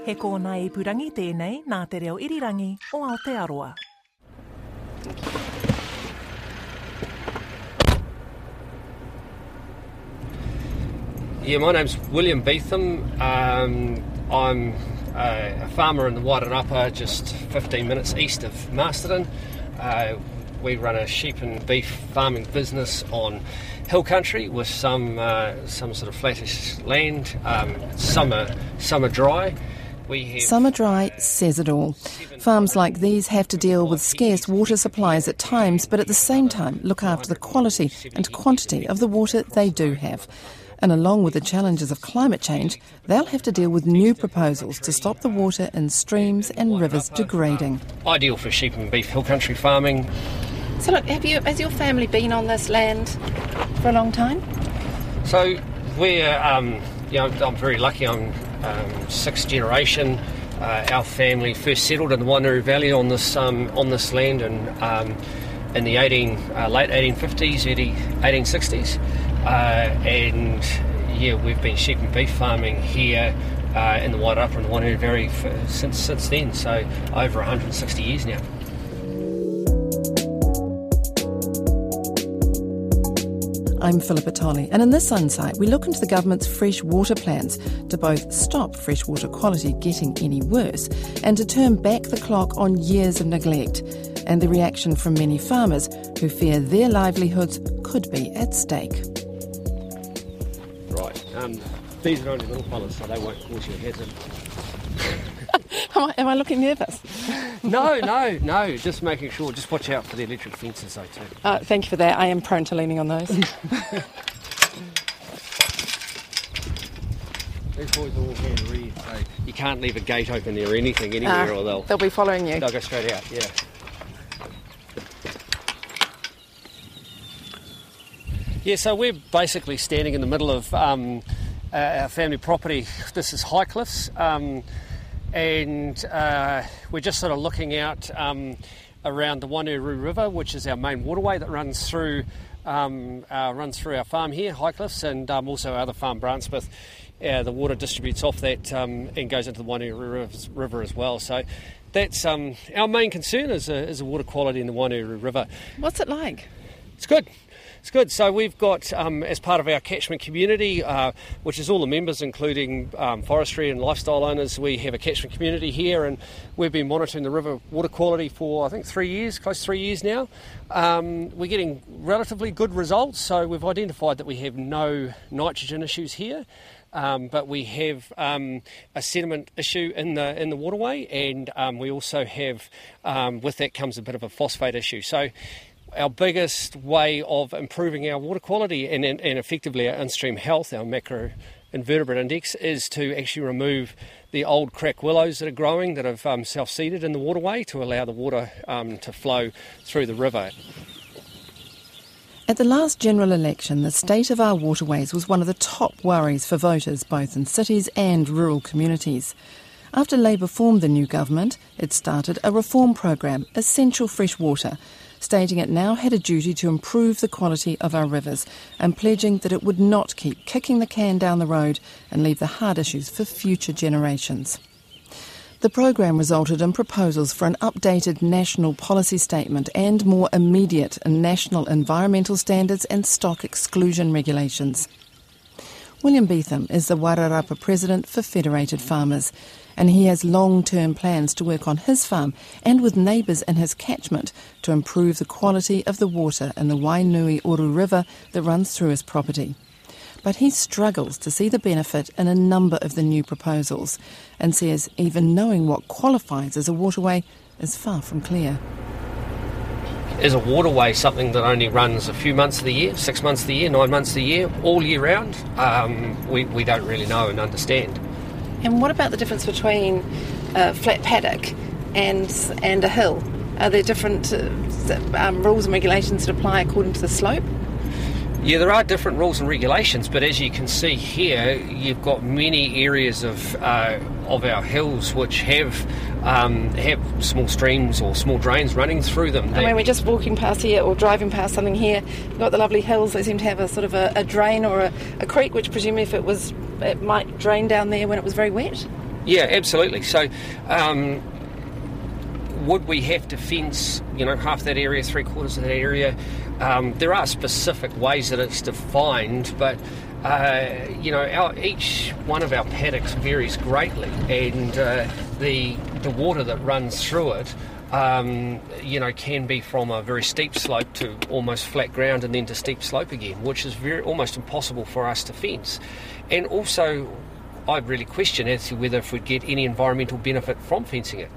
He kōna i purangi tēnei nā te reo irirangi o Aotearoa. Yeah, my name's William Beetham. Um, I'm a, a farmer in the Wairarapa, just 15 minutes east of Masterton. Uh, we run a sheep and beef farming business on hill country with some uh, some sort of flattish land. Um, summer summer dry. We have Summer dry says it all. Farms like these have to deal with scarce water supplies at times, but at the same time look after the quality and quantity of the water they do have. And along with the challenges of climate change, they'll have to deal with new proposals to stop the water in streams and rivers degrading. ideal for sheep and beef hill country farming. So, look, have you, has your family been on this land for a long time? So we're, um, you know, I'm very lucky. I'm um, sixth generation. Uh, our family first settled in the Wainuioru Valley on this um, on this land in um, in the 18 uh, late 1850s, early 1860s, uh, and yeah, we've been sheep and beef farming here. Uh, in the Wairarapa and Wainuioru Valley for, since since then, so over 160 years now. I'm Philippa Tolley, and in this insight, we look into the government's fresh water plans to both stop freshwater quality getting any worse and to turn back the clock on years of neglect, and the reaction from many farmers who fear their livelihoods could be at stake. Right. Um, these are only little fellas, so they won't cause you a hazard. Am I, am I looking nervous? no, no, no. Just making sure. Just watch out for the electric fences, though, too. Uh, thank you for that. I am prone to leaning on those. These boys are all hand read, so you can't leave a gate open there or anything anywhere, Ah, or they'll they'll be following you. they'll go straight out. Yeah. Yeah, so we're basically standing in the middle of um, uh, our family property. This is Highcliffs, um, and uh, we're just sort of looking out um, around the Wainuioru River, which is our main waterway that runs through um, uh, runs through our farm here, Highcliffs, and um, also our other farm, Brantsmith. Uh, the water distributes off that um, and goes into the Wainuioru River- as well. So that's um, our main concern is, uh, is the water quality in the Wainuru River. What's it like? It's good. It's good. So we've got, um, as part of our catchment community, uh, which is all the members, including um, forestry and lifestyle owners, we have a catchment community here, and we've been monitoring the river water quality for I think three years, close to three years now. Um, we're getting relatively good results. So we've identified that we have no nitrogen issues here. Um, but we have um, a sediment issue in the in the waterway, and um, we also have um, with that comes a bit of a phosphate issue. So our biggest way of improving our water quality and, and, and effectively our in-stream health, our macro invertebrate index, is to actually remove the old crack willows that are growing that have um, self-seeded in the waterway to allow the water um, to flow through the river. At the last general election, the state of our waterways was one of the top worries for voters, both in cities and rural communities. After Labour formed the new government, it started a reform program, Essential Fresh Water, stating it now had a duty to improve the quality of our rivers and pledging that it would not keep kicking the can down the road and leave the hard issues for future generations. The program resulted in proposals for an updated national policy statement and more immediate national environmental standards and stock exclusion regulations. William Beetham is the Wairarapa president for Federated Farmers, and he has long term plans to work on his farm and with neighbours in his catchment to improve the quality of the water in the Wainuioru River that runs through his property. But he struggles to see the benefit in a number of the new proposals and says even knowing what qualifies as a waterway is far from clear. Is a waterway something that only runs a few months of the year, six months of the year, nine months of the year, all year round? Um, we, we don't really know and understand. And what about the difference between a flat paddock and and a hill? Are there different uh, um, rules and regulations that apply according to the slope? Yeah, there are different rules and regulations, but as you can see here, you've got many areas of uh, of our hills which have um, have small streams or small drains running through them. And when we're just walking past here or driving past something here, you've got the lovely hills. They seem to have a sort of a, a drain or a, a creek, which presumably if it was, it might drain down there when it was very wet. Yeah, absolutely. So, um, would we have to fence, you know, half that area, three quarters of that area? Um, there are specific ways that it's defined, but uh, you know, our, each one of our paddocks varies greatly, and uh, the the water that runs through it. Um, you know, can be from a very steep slope to almost flat ground and then to steep slope again, which is very almost impossible for us to fence. And also, I really question as to whether if we'd get any environmental benefit from fencing it.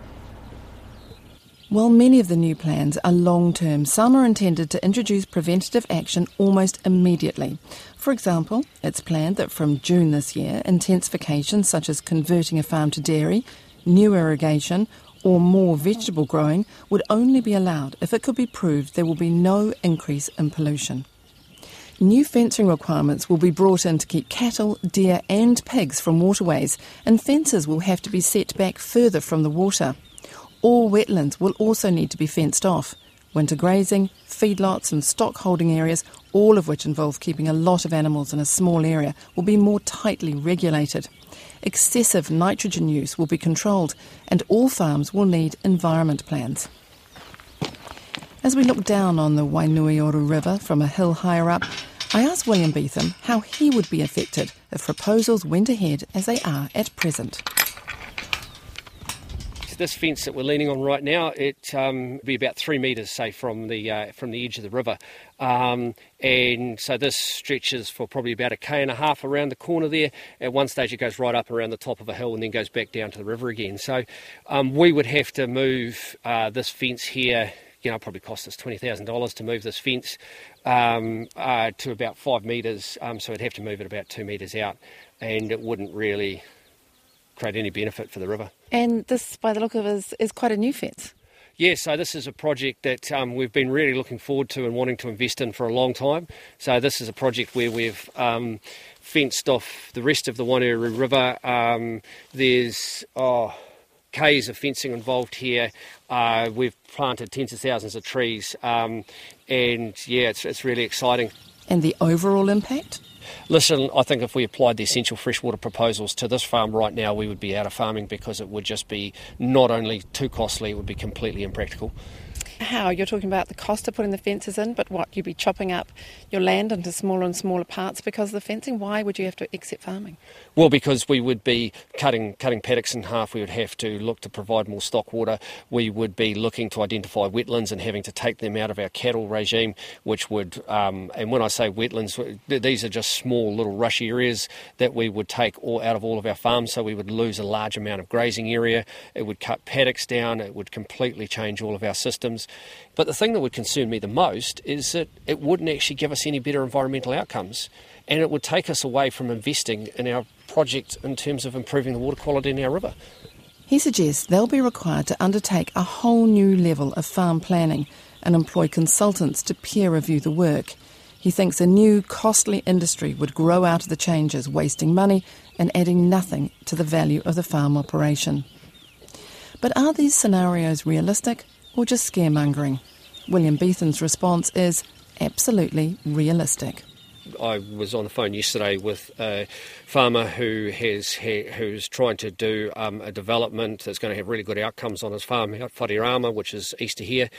While many of the new plans are long term, some are intended to introduce preventative action almost immediately. For example, it's planned that from June this year, intensification such as converting a farm to dairy, new irrigation, or more vegetable growing would only be allowed if it could be proved there will be no increase in pollution. New fencing requirements will be brought in to keep cattle, deer, and pigs from waterways, and fences will have to be set back further from the water. All wetlands will also need to be fenced off. Winter grazing, feedlots, and stock holding areas, all of which involve keeping a lot of animals in a small area, will be more tightly regulated. Excessive nitrogen use will be controlled, and all farms will need environment plans. As we look down on the Wainuioru River from a hill higher up, I asked William Beetham how he would be affected if proposals went ahead as they are at present this fence that we're leaning on right now, it um, be about three metres, say, from the uh, from the edge of the river, um, and so this stretches for probably about a k and a half around the corner there. At one stage, it goes right up around the top of a hill and then goes back down to the river again. So um, we would have to move uh, this fence here. You know, probably cost us twenty thousand dollars to move this fence um, uh, to about five metres. Um, so we'd have to move it about two metres out, and it wouldn't really create any benefit for the river. And this, by the look of it, is, is quite a new fence. Yeah, so this is a project that um, we've been really looking forward to and wanting to invest in for a long time. So this is a project where we've um, fenced off the rest of the Wainuioru River. Um, there's oh, k's of fencing involved here. Uh, we've planted tens of thousands of trees, um, and yeah, it's, it's really exciting. And the overall impact? Listen, I think if we applied the essential freshwater proposals to this farm right now, we would be out of farming because it would just be not only too costly, it would be completely impractical. How? You're talking about the cost of putting the fences in, but what? You'd be chopping up your land into smaller and smaller parts because of the fencing? Why would you have to exit farming? Well, because we would be cutting cutting paddocks in half. We would have to look to provide more stock water. We would be looking to identify wetlands and having to take them out of our cattle regime, which would, um, and when I say wetlands, these are just small little rush areas that we would take all out of all of our farms. So we would lose a large amount of grazing area. It would cut paddocks down. It would completely change all of our systems. But the thing that would concern me the most is that it wouldn't actually give us any better environmental outcomes. And it would take us away from investing in our project in terms of improving the water quality in our river. He suggests they'll be required to undertake a whole new level of farm planning and employ consultants to peer review the work. He thinks a new, costly industry would grow out of the changes, wasting money and adding nothing to the value of the farm operation. But are these scenarios realistic? Or just scaremongering? William Beetham's response is absolutely realistic. I was on the phone yesterday with a farmer who has who's trying to do um, a development that's going to have really good outcomes on his farm out Whareama, which is east of here,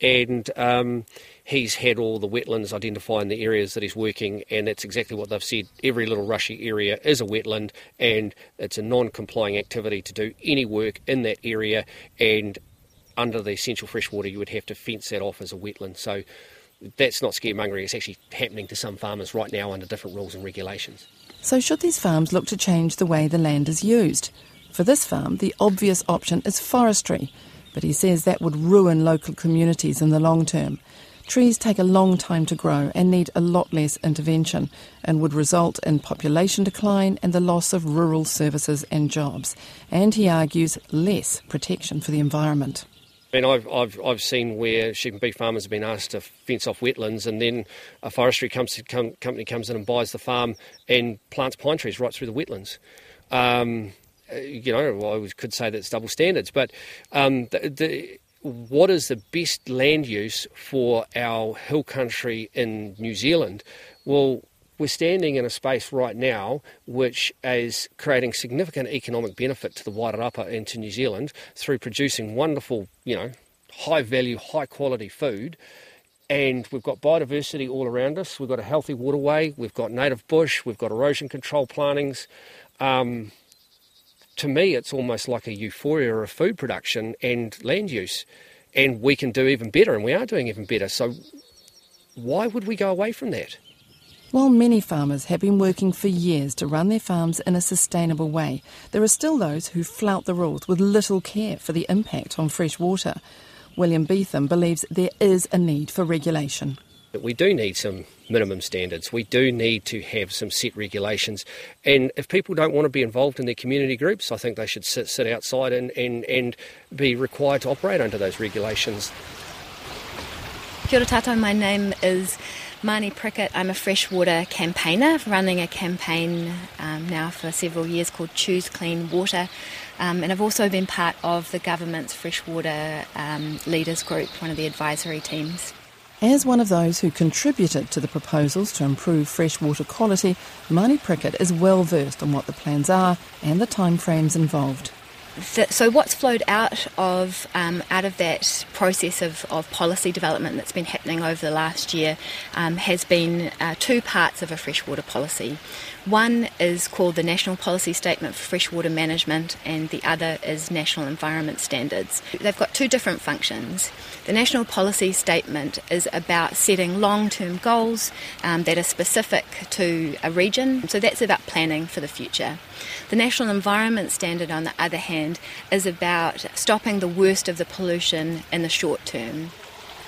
and um, he's had all the wetlands identified in the areas that he's working, and that's exactly what they've said. Every little rushy area is a wetland, and it's a non-complying activity to do any work in that area, and under the essential freshwater, you would have to fence that off as a wetland. So that's not scaremongering, it's actually happening to some farmers right now under different rules and regulations. So, should these farms look to change the way the land is used? For this farm, the obvious option is forestry, but he says that would ruin local communities in the long term. Trees take a long time to grow and need a lot less intervention and would result in population decline and the loss of rural services and jobs. And he argues less protection for the environment. I mean, I've, I've, I've seen where sheep and beef farmers have been asked to fence off wetlands, and then a forestry comes, come, company comes in and buys the farm and plants pine trees right through the wetlands. Um, you know, I could say that's double standards, but um, the, the, what is the best land use for our hill country in New Zealand? Well, we're standing in a space right now which is creating significant economic benefit to the Wairarapa and to New Zealand through producing wonderful, you know, high value, high quality food. And we've got biodiversity all around us. We've got a healthy waterway. We've got native bush. We've got erosion control plantings. Um, to me, it's almost like a euphoria of food production and land use. And we can do even better, and we are doing even better. So, why would we go away from that? While many farmers have been working for years to run their farms in a sustainable way, there are still those who flout the rules with little care for the impact on fresh water. William Beetham believes there is a need for regulation. We do need some minimum standards. We do need to have some set regulations. And if people don't want to be involved in their community groups, I think they should sit, sit outside and, and, and be required to operate under those regulations. Kia ora tātou, my name is Marnie Prickett. I'm a freshwater campaigner, running a campaign um, now for several years called Choose Clean Water. Um, and I've also been part of the government's freshwater um, leaders group, one of the advisory teams. As one of those who contributed to the proposals to improve freshwater quality, Marnie Prickett is well versed on what the plans are and the timeframes involved so what's flowed out of um, out of that process of, of policy development that's been happening over the last year um, has been uh, two parts of a freshwater policy. One is called the National Policy Statement for Freshwater Management, and the other is National Environment Standards. They've got two different functions. The National Policy Statement is about setting long term goals um, that are specific to a region, so that's about planning for the future. The National Environment Standard, on the other hand, is about stopping the worst of the pollution in the short term.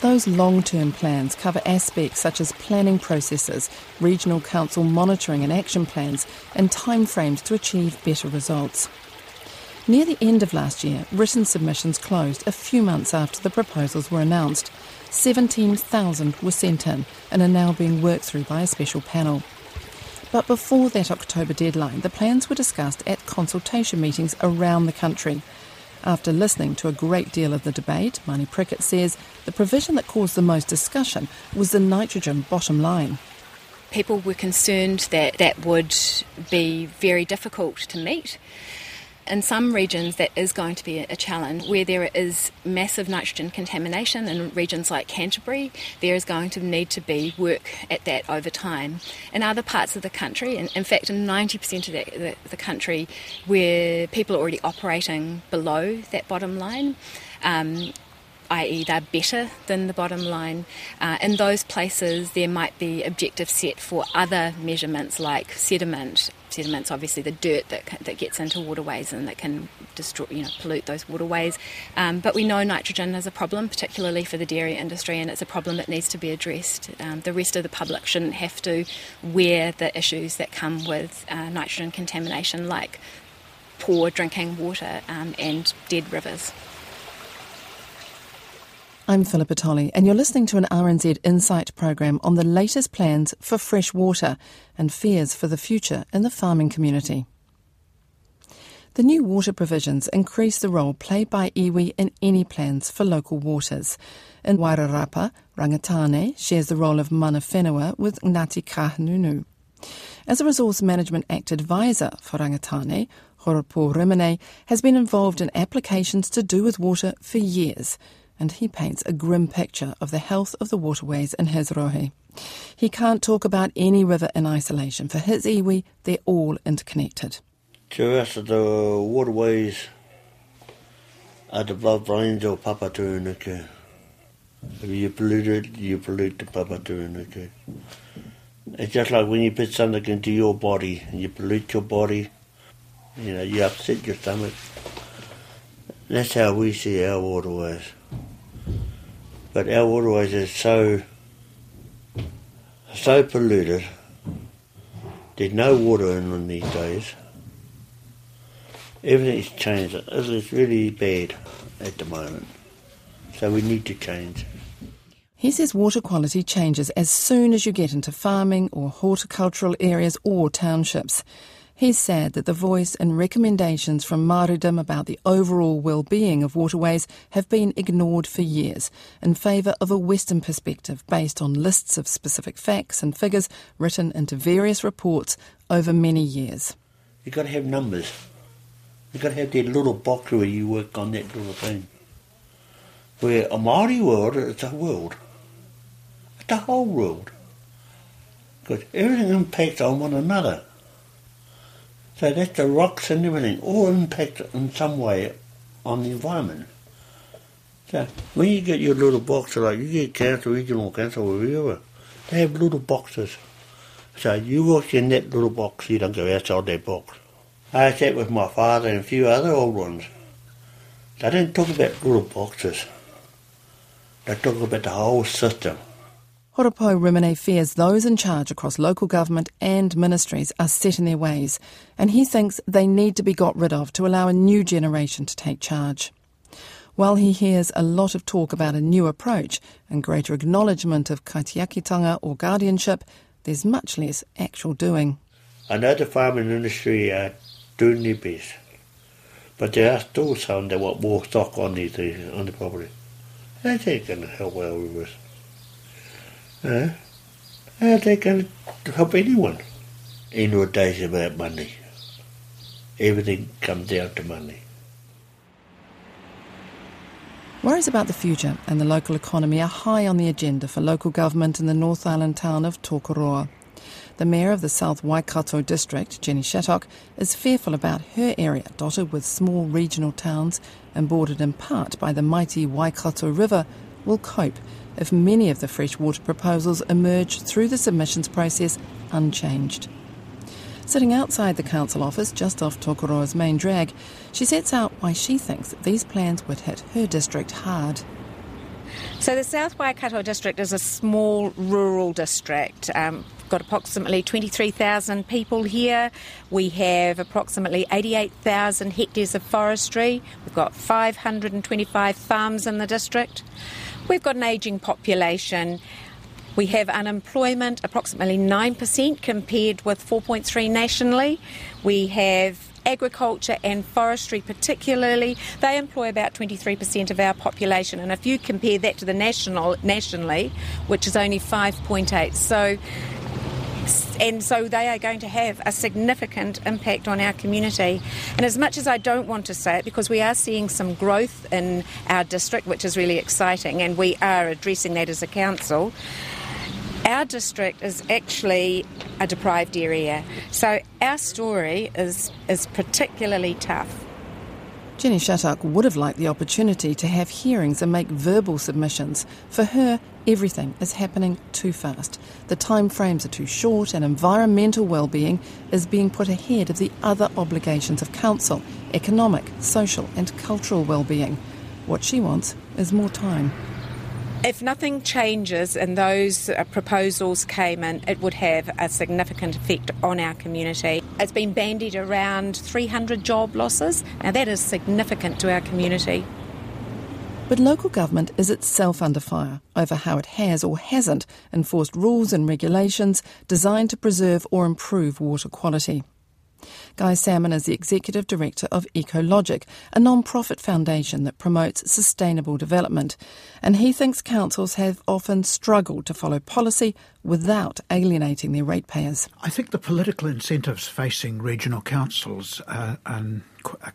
Those long term plans cover aspects such as planning processes, regional council monitoring and action plans, and timeframes to achieve better results. Near the end of last year, written submissions closed a few months after the proposals were announced. 17,000 were sent in and are now being worked through by a special panel. But before that October deadline, the plans were discussed at consultation meetings around the country. After listening to a great deal of the debate, Marnie Prickett says the provision that caused the most discussion was the nitrogen bottom line. People were concerned that that would be very difficult to meet in some regions that is going to be a challenge where there is massive nitrogen contamination in regions like Canterbury there is going to need to be work at that over time in other parts of the country and in fact in 90% of the, the, the country where people are already operating below that bottom line um, i.e., they're better than the bottom line. Uh, in those places, there might be objectives set for other measurements like sediment. Sediment's obviously the dirt that, that gets into waterways and that can destroy, you know, pollute those waterways. Um, but we know nitrogen is a problem, particularly for the dairy industry, and it's a problem that needs to be addressed. Um, the rest of the public shouldn't have to wear the issues that come with uh, nitrogen contamination, like poor drinking water um, and dead rivers. I'm Philippa Tolley, and you're listening to an RNZ Insight program on the latest plans for fresh water and fears for the future in the farming community. The new water provisions increase the role played by iwi in any plans for local waters. In Wairarapa, Rangitāne shares the role of mana whenua with Ngati Kahungunu. As a Resource Management Act advisor for Rangitāne, Horipo Rimene has been involved in applications to do with water for years – and he paints a grim picture of the health of the waterways in his rohe. He can't talk about any river in isolation. For his iwi, they're all interconnected. To us, the waterways are the blood veins of Papatūānuku. If you pollute it, you pollute the Papatūānuku. It's just like when you put something into your body and you pollute your body, you know, you upset your stomach. That's how we see our waterways. But our waterways are so so polluted. There's no water in them these days. Everything's changed. It's really bad at the moment. So we need to change. He says water quality changes as soon as you get into farming or horticultural areas or townships. He's sad that the voice and recommendations from Māoridom about the overall well-being of waterways have been ignored for years in favour of a Western perspective based on lists of specific facts and figures written into various reports over many years. You've got to have numbers. You've got to have that little box where you work on that little thing. Where a Māori world, it's a world. It's a whole world. Because everything impacts on one another. So that's the rocks and everything, all impact in some way on the environment. So when you get your little box, like you get council, regional council, or wherever, they have little boxes. So you walk in that little box, you don't go outside that box. I sat with my father and a few other old ones. They didn't talk about little boxes. They talk about the whole system. Horipo Rimene fears those in charge across local government and ministries are set in their ways, and he thinks they need to be got rid of to allow a new generation to take charge. While he hears a lot of talk about a new approach and greater acknowledgement of kaitiakitanga or guardianship, there's much less actual doing. I know the farming industry are doing their best, but there are still some that want more stock on these on the property. That's ain't going to help with us. Uh, how they can help anyone? In our days about money. Everything comes down to money. Worries about the future and the local economy are high on the agenda for local government in the North Island town of Tokoroa. The mayor of the South Waikato district, Jenny Shattock, is fearful about her area, dotted with small regional towns and bordered in part by the mighty Waikato River, will cope if many of the freshwater proposals emerge through the submissions process unchanged. Sitting outside the council office just off Tokoroa's main drag, she sets out why she thinks these plans would hit her district hard. So the South Waikato district is a small rural district. Um, got approximately 23,000 people here. We have approximately 88,000 hectares of forestry. We've got 525 farms in the district. We've got an ageing population. We have unemployment approximately 9% compared with 4.3 nationally. We have agriculture and forestry particularly they employ about 23% of our population and if you compare that to the national nationally which is only 5.8 so and so they are going to have a significant impact on our community. And as much as I don't want to say it, because we are seeing some growth in our district, which is really exciting, and we are addressing that as a council. Our district is actually a deprived area, so our story is, is particularly tough. Jenny Shattock would have liked the opportunity to have hearings and make verbal submissions. For her, everything is happening too fast. The time frames are too short, and environmental well-being is being put ahead of the other obligations of council: economic, social, and cultural well-being. What she wants is more time. If nothing changes and those uh, proposals came in, it would have a significant effect on our community. It's been bandied around 300 job losses. Now, that is significant to our community. But local government is itself under fire over how it has or hasn't enforced rules and regulations designed to preserve or improve water quality. Guy Salmon is the Executive Director of Ecologic, a non-profit foundation that promotes sustainable development. And he thinks councils have often struggled to follow policy without alienating their ratepayers. I think the political incentives facing regional councils are, are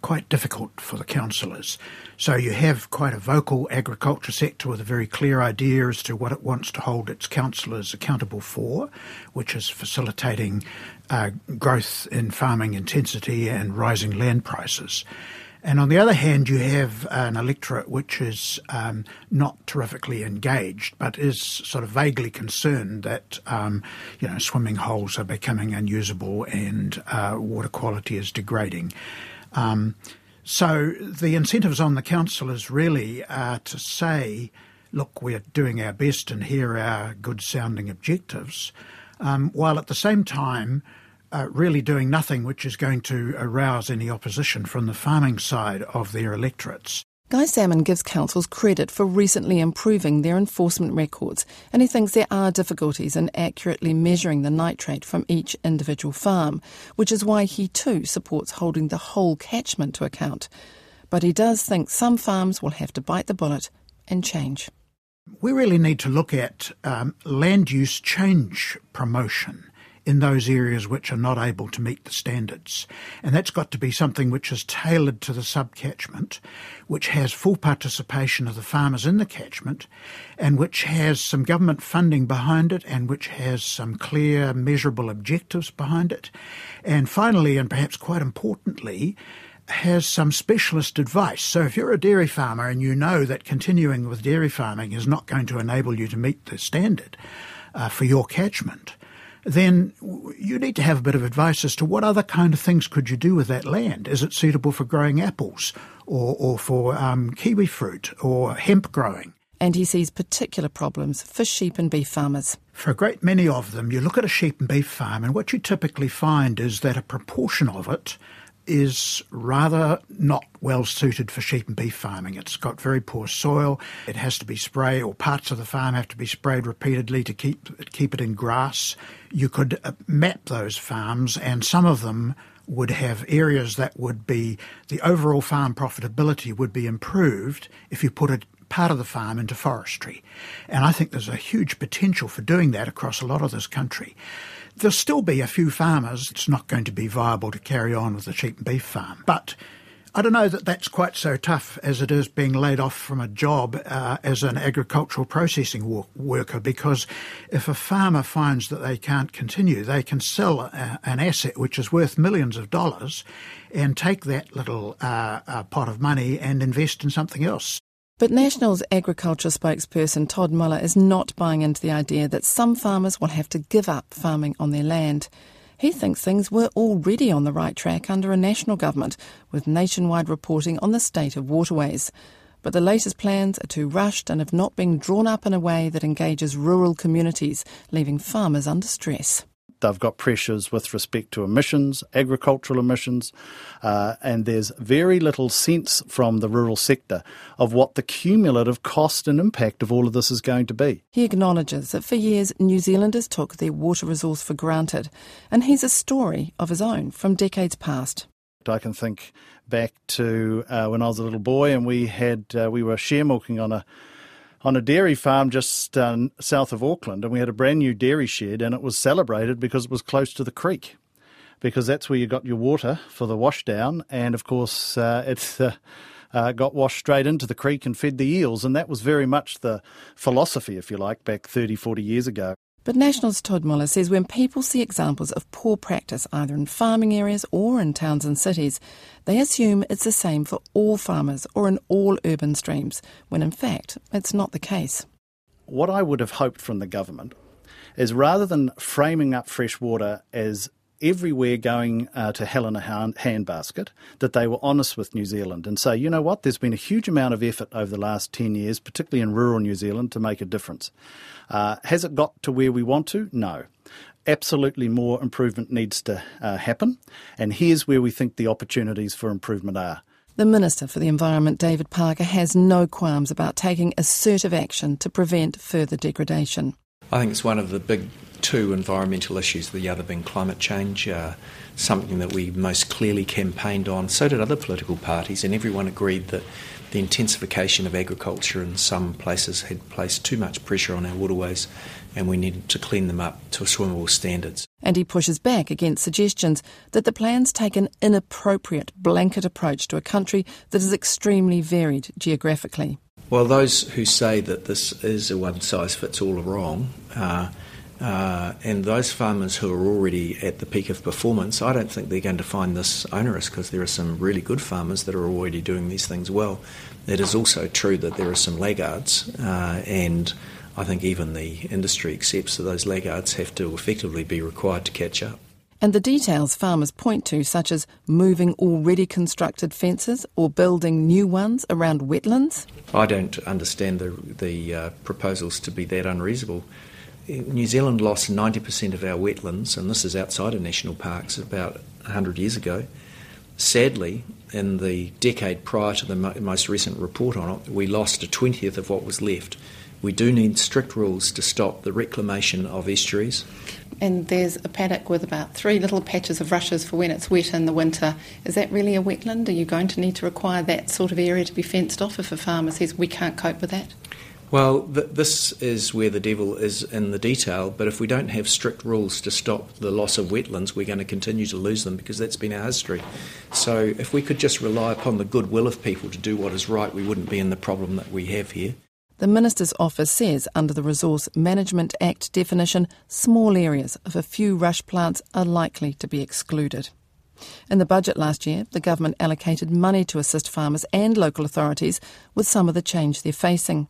quite difficult for the councillors. So you have quite a vocal agriculture sector with a very clear idea as to what it wants to hold its councillors accountable for, which is facilitating uh, growth in farming intensity and rising land prices. And on the other hand, you have an electorate which is um, not terrifically engaged, but is sort of vaguely concerned that um, you know swimming holes are becoming unusable and uh, water quality is degrading. Um, so the incentives on the councillors really are to say, look, we're doing our best and here are good sounding objectives, um, while at the same time uh, really doing nothing which is going to arouse any opposition from the farming side of their electorates. Guy Salmon gives councils credit for recently improving their enforcement records, and he thinks there are difficulties in accurately measuring the nitrate from each individual farm, which is why he too supports holding the whole catchment to account. But he does think some farms will have to bite the bullet and change. We really need to look at um, land use change promotion in those areas which are not able to meet the standards. And that's got to be something which is tailored to the subcatchment, which has full participation of the farmers in the catchment, and which has some government funding behind it, and which has some clear, measurable objectives behind it. And finally, and perhaps quite importantly, has some specialist advice. So if you're a dairy farmer and you know that continuing with dairy farming is not going to enable you to meet the standard uh, for your catchment, then you need to have a bit of advice as to what other kind of things could you do with that land. Is it suitable for growing apples or, or for um, kiwi fruit or hemp growing? And he sees particular problems for sheep and beef farmers. For a great many of them, you look at a sheep and beef farm, and what you typically find is that a proportion of it is rather not well suited for sheep and beef farming. It's got very poor soil. It has to be sprayed, or parts of the farm have to be sprayed repeatedly to keep keep it in grass. You could uh, map those farms, and some of them would have areas that would be the overall farm profitability would be improved if you put a part of the farm into forestry. And I think there's a huge potential for doing that across a lot of this country. There'll still be a few farmers. It's not going to be viable to carry on with the sheep and beef farm. But I don't know that that's quite so tough as it is being laid off from a job uh, as an agricultural processing worker because if a farmer finds that they can't continue, they can sell a, an asset which is worth millions of dollars and take that little uh, uh, pot of money and invest in something else. But National's agriculture spokesperson Todd Muller is not buying into the idea that some farmers will have to give up farming on their land. He thinks things were already on the right track under a national government, with nationwide reporting on the state of waterways. But the latest plans are too rushed and have not been drawn up in a way that engages rural communities, leaving farmers under stress. They've got pressures with respect to emissions, agricultural emissions, uh, and there's very little sense from the rural sector of what the cumulative cost and impact of all of this is going to be. He acknowledges that for years New Zealanders took their water resource for granted, and he's a story of his own from decades past. I can think back to uh, when I was a little boy and we had uh, we were share milking on a on a dairy farm just uh, south of Auckland, and we had a brand new dairy shed, and it was celebrated because it was close to the creek, because that's where you got your water for the washdown, and of course uh, it uh, uh, got washed straight into the creek and fed the eels, and that was very much the philosophy, if you like, back 30, 40 years ago. But National's Todd Muller says when people see examples of poor practice either in farming areas or in towns and cities, they assume it's the same for all farmers or in all urban streams, when in fact it's not the case. What I would have hoped from the government is rather than framing up freshwater as everywhere going uh, to hell in a hand, handbasket that they were honest with New Zealand and say, you know what, there's been a huge amount of effort over the last 10 years, particularly in rural New Zealand, to make a difference. Uh, has it got to where we want to? No. Absolutely more improvement needs to uh, happen, and here's where we think the opportunities for improvement are. The Minister for the Environment, David Parker, has no qualms about taking assertive action to prevent further degradation. I think it's one of the big two environmental issues, the other being climate change, uh, something that we most clearly campaigned on. So did other political parties, and everyone agreed that the intensification of agriculture in some places had placed too much pressure on our waterways and we needed to clean them up to swimmable standards. And he pushes back against suggestions that the plans take an inappropriate blanket approach to a country that is extremely varied geographically. Well, those who say that this is a one size fits all are wrong. Uh, uh, and those farmers who are already at the peak of performance, I don't think they're going to find this onerous because there are some really good farmers that are already doing these things well. It is also true that there are some laggards, uh, and I think even the industry accepts that those laggards have to effectively be required to catch up. And the details farmers point to, such as moving already constructed fences or building new ones around wetlands? I don't understand the, the uh, proposals to be that unreasonable. New Zealand lost 90% of our wetlands, and this is outside of national parks, about 100 years ago. sadly, in the decade prior to the most recent report on it, we lost a twentieth of what was left. We do need strict rules to stop the reclamation of estuaries. And there's a paddock with about three little patches of rushes for when it's wet in the winter. Is that really a wetland? Are you going to need to require that sort of area to be fenced off if a farmer says we can't cope with that? Well, th- this is where the devil is in the detail, but if we don't have strict rules to stop the loss of wetlands, we're going to continue to lose them because that's been our history. So, if we could just rely upon the goodwill of people to do what is right, we wouldn't be in the problem that we have here. The Minister's office says under the Resource Management Act definition, small areas of a few rush plants are likely to be excluded. In the budget last year, the government allocated money to assist farmers and local authorities with some of the change they're facing.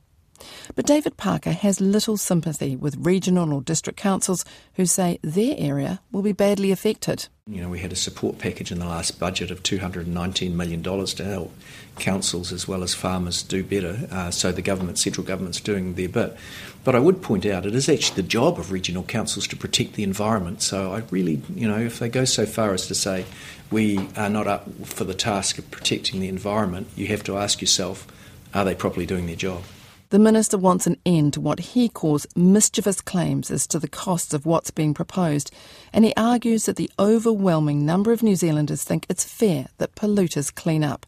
But David Parker has little sympathy with regional or district councils who say their area will be badly affected. You know, we had a support package in the last budget of $219 million to help councils as well as farmers do better. Uh, so the government, central government's doing their bit. But I would point out it is actually the job of regional councils to protect the environment. So I really, you know, if they go so far as to say we are not up for the task of protecting the environment, you have to ask yourself, are they properly doing their job? The Minister wants an end to what he calls mischievous claims as to the costs of what's being proposed, and he argues that the overwhelming number of New Zealanders think it's fair that polluters clean up.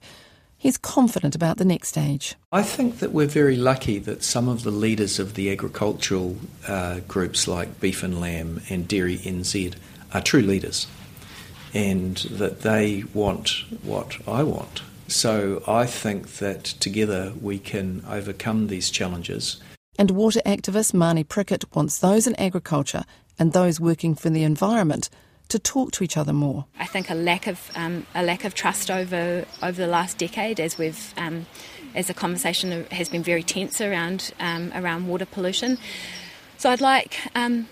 He's confident about the next stage. I think that we're very lucky that some of the leaders of the agricultural uh, groups like Beef and Lamb and Dairy NZ are true leaders and that they want what I want so I think that together we can overcome these challenges. And water activist Marnie Prickett wants those in agriculture and those working for the environment to talk to each other more. I think a lack of um, a lack of trust over over the last decade, as we've um, as the conversation has been very tense around um, around water pollution. So I'd like, um,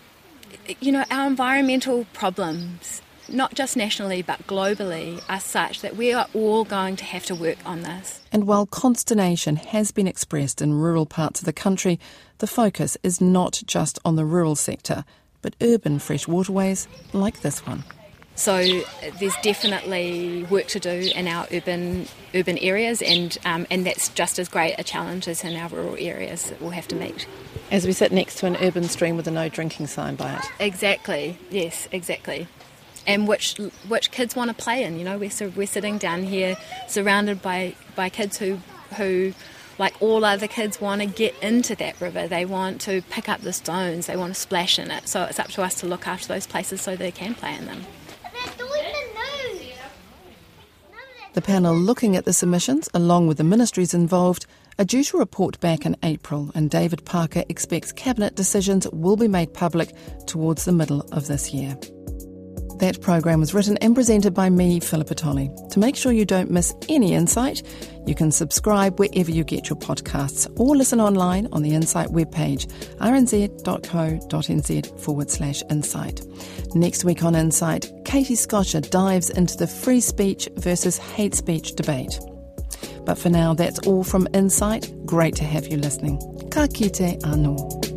you know, our environmental problems not just nationally but globally, are such that we are all going to have to work on this. And while consternation has been expressed in rural parts of the country, the focus is not just on the rural sector, but urban fresh waterways like this one. So there's definitely work to do in our urban urban areas, and um, and that's just as great a challenge as in our rural areas that we'll have to meet. As we sit next to an urban stream with a no drinking sign by it. Exactly. Yes. Exactly and which which kids want to play in. You know, we're we're sitting down here surrounded by by kids who who like all other kids want to get into that river. They want to pick up the stones. They want to splash in it. So it's up to us to look after those places so they can play in them. The panel looking at the submissions, along with the ministries involved, are due to report back in April, and David Parker expects cabinet decisions will be made public towards the middle of this year. That program was written and presented by me, Philippa Tolley. To make sure you don't miss any insight, you can subscribe wherever you get your podcasts or listen online on the Insight webpage, rnz.co.nz forward slash insight. Next week on Insight, Katie Scotcher dives into the free speech versus hate speech debate. But for now, that's all from Insight. Great to have you listening. Ka kite anō.